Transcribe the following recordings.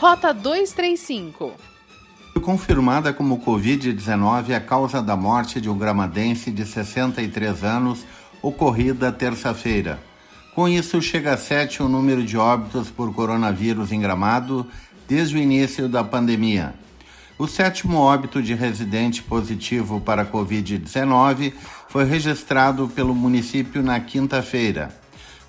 Rota 235. Confirmada como Covid-19 a causa da morte de um gramadense de 63 anos, ocorrida terça-feira. Com isso, chega a sete o número de óbitos por coronavírus em Gramado desde o início da pandemia. O sétimo óbito de residente positivo para Covid-19 foi registrado pelo município na quinta-feira.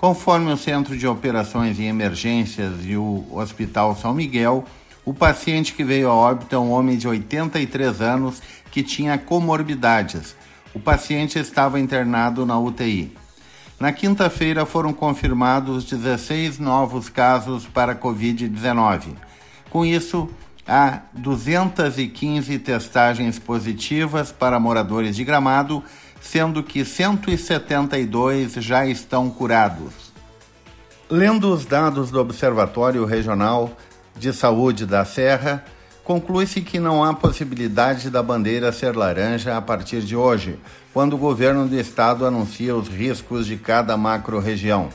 Conforme o Centro de Operações e Emergências e o Hospital São Miguel, o paciente que veio a óbito é um homem de 83 anos que tinha comorbidades. O paciente estava internado na UTI. Na quinta-feira foram confirmados 16 novos casos para Covid-19. Com isso, há 215 testagens positivas para moradores de Gramado, sendo que 172 já estão curados. Lendo os dados do Observatório Regional de Saúde da Serra, conclui-se que não há possibilidade da bandeira ser laranja a partir de hoje, quando o governo do estado anuncia os riscos de cada macro-região.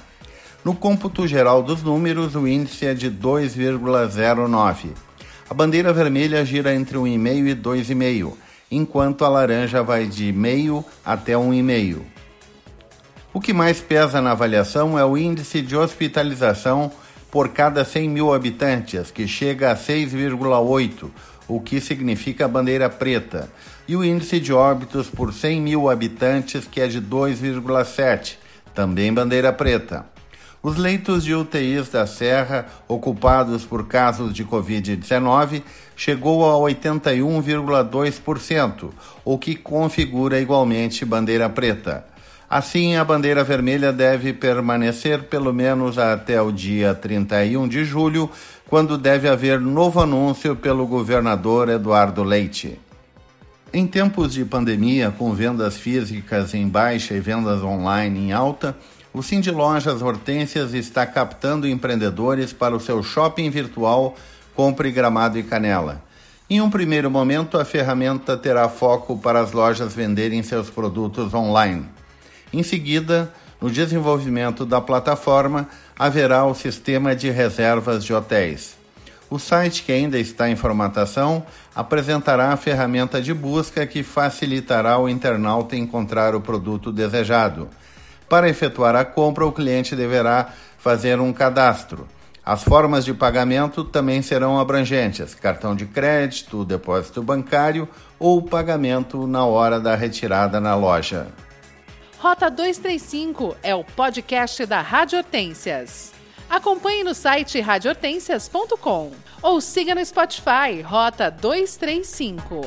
No cômputo geral dos números, o índice é de 2,09. A bandeira vermelha gira entre 1,5 e 2,5, enquanto a laranja vai de meio até 1,5. O que mais pesa na avaliação é o índice de hospitalização por cada 100 mil habitantes, que chega a 6,8, o que significa bandeira preta, e o índice de óbitos por 100 mil habitantes, que é de 2,7, também bandeira preta. Os leitos de UTIs da Serra ocupados por casos de Covid-19 chegou a 81,2%, o que configura igualmente bandeira preta. Assim, a bandeira vermelha deve permanecer pelo menos até o dia 31 de julho, quando deve haver novo anúncio pelo governador Eduardo Leite. Em tempos de pandemia, com vendas físicas em baixa e vendas online em alta, o Cindy Lojas Hortências está captando empreendedores para o seu shopping virtual Compre Gramado e Canela. Em um primeiro momento, a ferramenta terá foco para as lojas venderem seus produtos online. Em seguida, no desenvolvimento da plataforma, haverá o sistema de reservas de hotéis. O site, que ainda está em formatação, apresentará a ferramenta de busca que facilitará o internauta encontrar o produto desejado. Para efetuar a compra, o cliente deverá fazer um cadastro. As formas de pagamento também serão abrangentes: cartão de crédito, depósito bancário ou pagamento na hora da retirada na loja. Rota 235 é o podcast da Rádio Hortências. Acompanhe no site radiohortências.com ou siga no Spotify Rota 235.